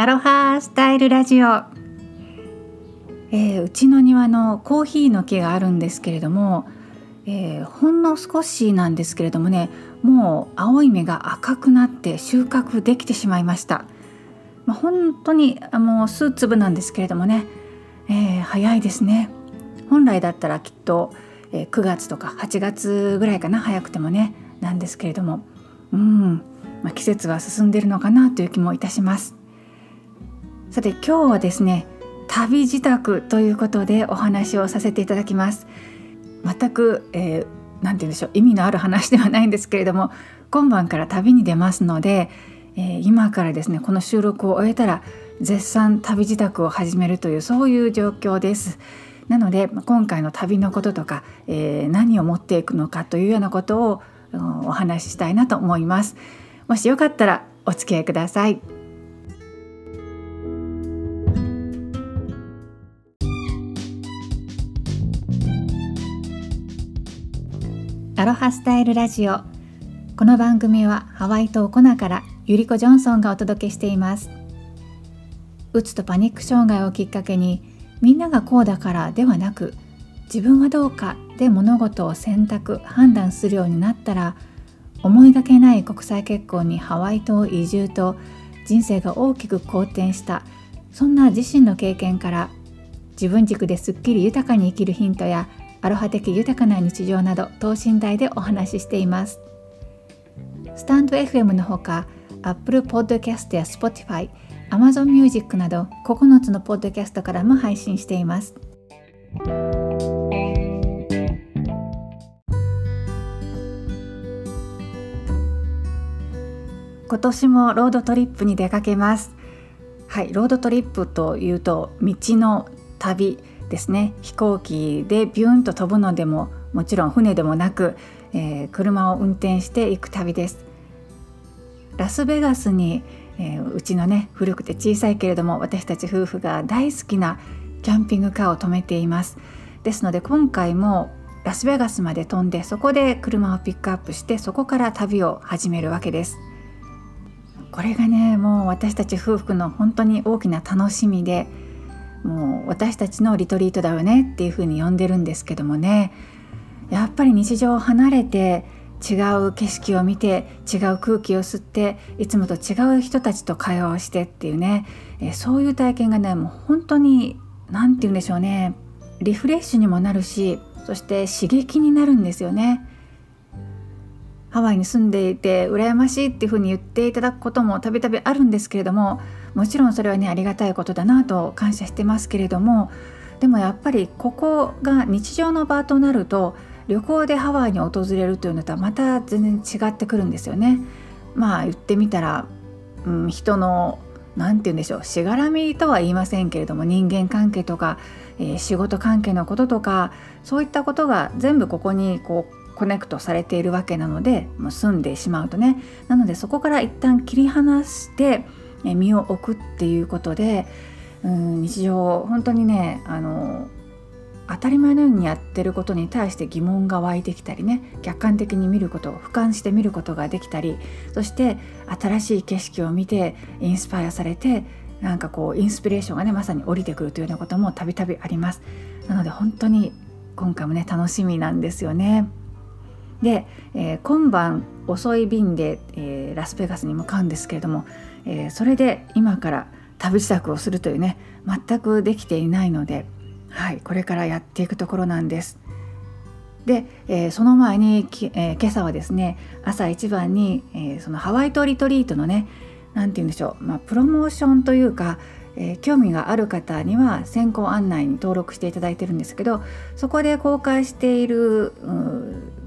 アロハスタイルラジオ、えー、うちの庭のコーヒーの木があるんですけれども、えー、ほんの少しなんですけれどもねもう青い芽が赤くなって収穫できてしまいました、まあ、本当にもう数粒なんですけれどもね、えー、早いですね。本来だったらきっと、え9月とか8月ぐらいかな早くてもねなんですけれども。うん、まあ、季節は進んでるのかなという気もいたします。さて今日はですね旅自宅ということでお話をさせていただきます。全く、えー、て言うんでしょう意味のある話ではないんですけれども今晩から旅に出ますので、えー、今からですねこの収録を終えたら絶賛旅自宅を始めるというそういう状況です。なので今回の旅のこととか、えー、何を持っていくのかというようなことをお話ししたいなと思います。もしよかったらお付き合いください。アロハスタイルラジオ。この番組はハワイ島コナからゆりこジョンソンがお届けしています。うつとパニック障害をきっかけにみんながこうだからではなく自分はどうかで物事を選択判断するようになったら思いがけない国際結婚にハワイ島移住と人生が大きく好転したそんな自身の経験から自分軸ですっきり豊かに生きるヒントやアロハ的豊かな日常など等身大でお話ししています。スタンド FM のほか Apple Podcast や Spotify Amazon Music など9つのポッドキャストからも配信しています。今年もロードトリップに出かけます。はいロードトリップというと道の旅。ですね。飛行機でビューンと飛ぶのでももちろん船でもなく、えー、車を運転していく旅です。ラスベガスに、えー、うちのね古くて小さいけれども私たち夫婦が大好きなキャンピングカーを止めています。ですので今回もラスベガスまで飛んでそこで車をピックアップしてそこから旅を始めるわけです。これがねもう私たち夫婦の本当に大きな楽しみでもう私たちのリトリートだよねっていうふうに呼んでるんですけどもね。やっぱり日常を離れて違う景色を見て違う空気を吸っていつもと違う人たちと会話をしてっていうね、えそういう体験がねもう本当に何て言うんでしょうね。リフレッシュにもなるしそして刺激になるんですよね。ハワイに住んでいて羨ましいっていうふうに言っていただくこともたびたびあるんですけれどももちろんそれはねありがたいことだなと感謝してますけれどもでもやっぱりここが日常の場となると旅行でハワイに訪れるというのとはまた全然違ってくるんですよね。まあ言ってみたら、うん、人の何て言うんでしょうしがらみとは言いませんけれども人間関係とか、えー、仕事関係のこととかそういったことが全部ここにこうコネクトされているわけなのでもう住んでしまうとねなのでそこから一旦切り離して身を置くっていうことでうん日常本当にねあの当たり前のようにやってることに対して疑問が湧いてきたりね客観的に見ることを俯瞰して見ることができたりそして新しい景色を見てインスパイアされてなんかこうインスピレーションがねまさに降りてくるというようなこともたびたびありますなので本当に今回もね楽しみなんですよね。で、えー、今晩遅い便で、えー、ラスベガスに向かうんですけれども、えー、それで今から旅支度をするというね全くできていないので、はい、これからやっていくところなんです。で、えー、その前に、えー、今朝はですね朝一番に、えー、そのハワイ島リトリートのね何て言うんでしょう、まあ、プロモーションというか、えー、興味がある方には先行案内に登録していただいてるんですけどそこで公開している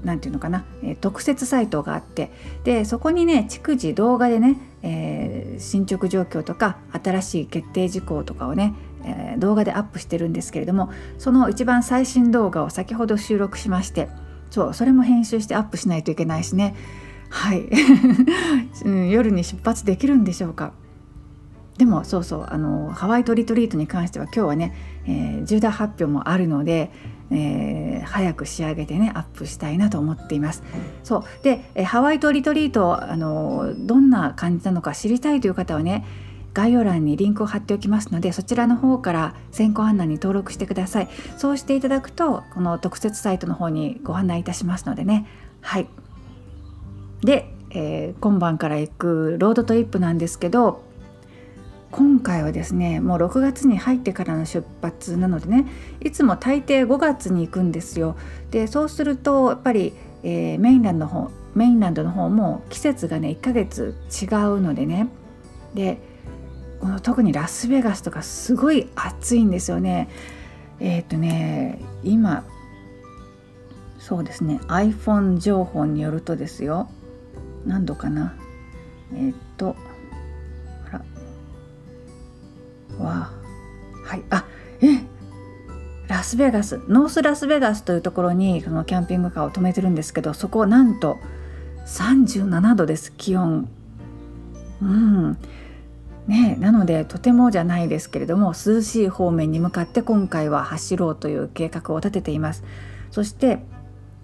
何て言うのかな、えー、特設サイトがあってでそこにね逐次動画でね、えー、進捗状況とか新しい決定事項とかをね、え動画でアップしてるんですけれどもその一番最新動画を先ほど収録しましてそうそれも編集してアップしないといけないしね。はい、夜に出発できるんでしょうか。でもそうそうあのハワイトリトリートに関しては今日はね、えー、重大発表もあるので、えー、早く仕上げてねアップしたいなと思っています。そう。で、えハワイトリトリートあのどんな感じなのか知りたいという方はね概要欄にリンクを貼っておきますのでそちらの方から先行案内に登録してください。そうしていただくとこの特設サイトの方にご案内いたしますのでね。はい。で、えー、今晩から行くロードトリップなんですけど今回はですねもう6月に入ってからの出発なのでねいつも大抵5月に行くんですよ。でそうするとやっぱり、えー、メインランドの方メインランドの方も季節がね1ヶ月違うのでね。でこの特にラスベガスとかすごい暑いんですよね。えっ、ー、とね今そうですね iPhone 情報によるとですよ。何度かな。えっ、ー、とらわはいあえラスベガスノースラスベガスというところにこのキャンピングカーを止めてるんですけどそこなんと37度です気温。うん。ねなのでとてもじゃないですけれども涼しい方面に向かって今回は走ろうという計画を立てています。そして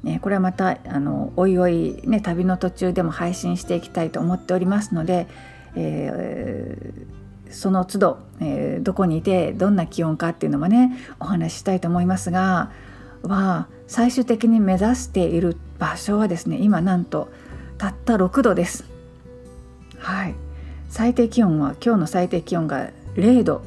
ね、これはまたあのおいおい、ね、旅の途中でも配信していきたいと思っておりますので、えー、その都度、えー、どこにいてどんな気温かっていうのもねお話ししたいと思いますがは最終的に目指している場所はですね今なんとたった6度です。はい最低気温は今日の最低気温が0度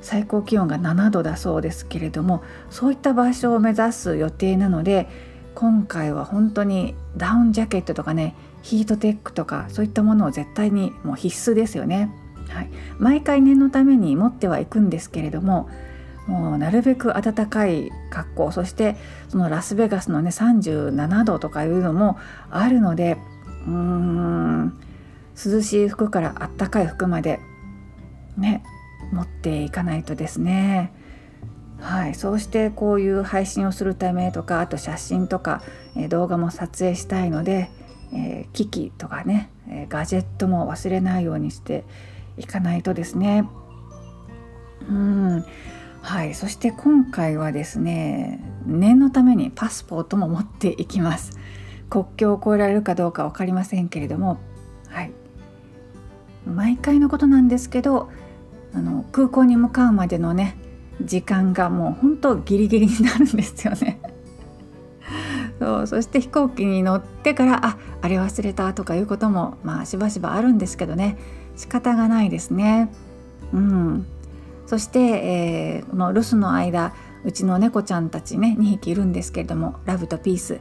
最高気温が7度だそうですけれどもそういった場所を目指す予定なので今回は本当にダウンジャケットとかねヒートテックとかそういったものを絶対にもう必須ですよね。はい、毎回念のために持ってはいくんですけれどももうなるべく暖かい格好そしてそのラスベガスのね37度とかいうのもあるのでうーん涼しい服からあったかい服までね持っていかないとですね。はい、そうしてこういう配信をするためとかあと写真とか、え動画も撮影したいので、えー、機器とかね、えガジェットも忘れないようにしていかないとですね。うんはい、そして今回はですね念のためにパスポートも持っていきます国境を越えられるかどうか分かりませんけれどもはい毎回のことなんですけどあの空港に向かうまでのね時間がもう本当ギリギリになるんですよね。そうそして飛行機に乗ってからああれ忘れたとかいうこともまあしばしばあるんですけどね仕方がないですね。うん、そして、えー、この留守の間うちの猫ちゃんたちね2匹いるんですけれどもラブとピース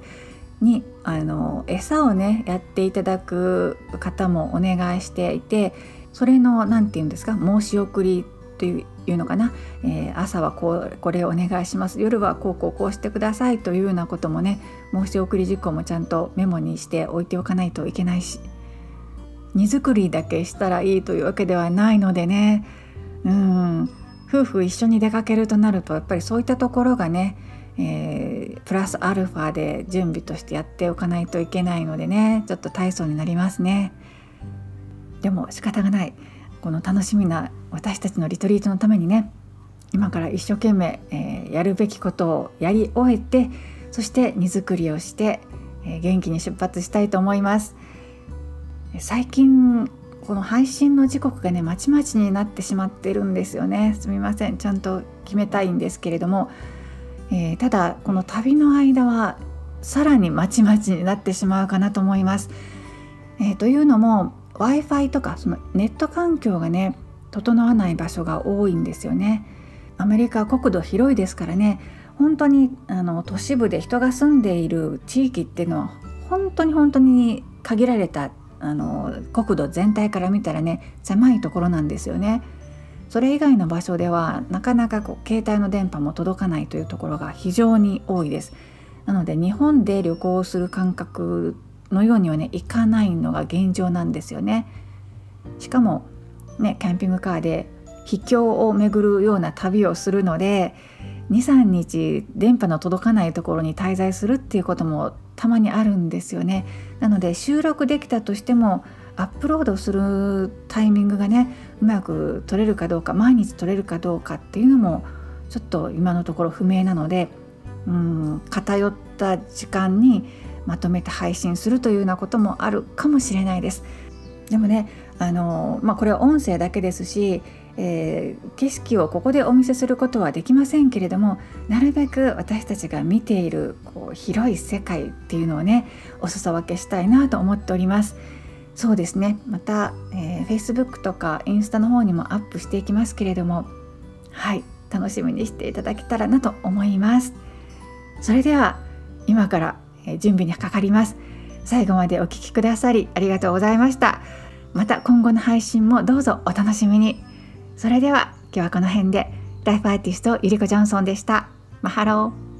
にあの餌をねやっていただく方もお願いしていてそれの何て言うんですか申し送りというのかな、えー、朝はこうこれお願いします。夜はこうこうこうしてくださいというようなこともね申し送り事項もちゃんとメモにして置いておかないといけないし荷造りだけしたらいいというわけではないのでね。うん。夫婦一緒に出かけるとなるとやっぱりそういったところがね、えー、プラスアルファで準備としてやっておかないといけないのでねちょっと大層になりますね。でも仕方がない。この楽しみな私たちのリトリートのためにね今から一生懸命、えー、やるべきことをやり終えてそして荷造りをして、えー、元気に出発したいと思います。最近この配信の時刻がねまちまちになってしまってるんですよね。すみません。ちゃんと決めたいんですけれども、えー、ただこの旅の間はさらにまちまちになってしまうかなと思います、えー、というのも w i f i とかそのネット環境がね整わない場所が多いんですよね。アメリカは国土広いですからね本当にあの都市部で人が住んでいる地域っていうのは本当に本当に限られたあの国土全体から見たらね狭いところなんですよね。それ以外の場所ではなかなかこう携帯の電波も届かないというところが非常に多いです。なので日本で旅行する感覚のようにはねいかないのが現状なんですよね。しかもねキャンピングカーで秘境を巡るような旅をするので23日電波の届かないところに滞在するっていうこともたまにあるんですよね。なので収録できたとしてもアップロードするタイミングがねうまく取れるかどうか毎日取れるかどうかっていうのもちょっと今のところ不明なのでうん偏った時間にまとめて配信するというようなこともあるかもしれないです。でもねあの、まあ、これは音声だけですし、えー、景色をここでお見せすることはできませんけれどもなるべく私たちが見ているこう広い世界っていうのをねお裾分けしたいなと思っております。そうですね。また、えー、Facebook とかインスタの方にもアップしていきますけれどもはい。楽しみにしていただけたらなと思います。それでは今から、準備にかかります。最後までお聴きくださりありがとうございました。また今後の配信もどうぞお楽しみに。それでは今日はこの辺で。ライフアーティストゆりこジョンソンでした。マハロー。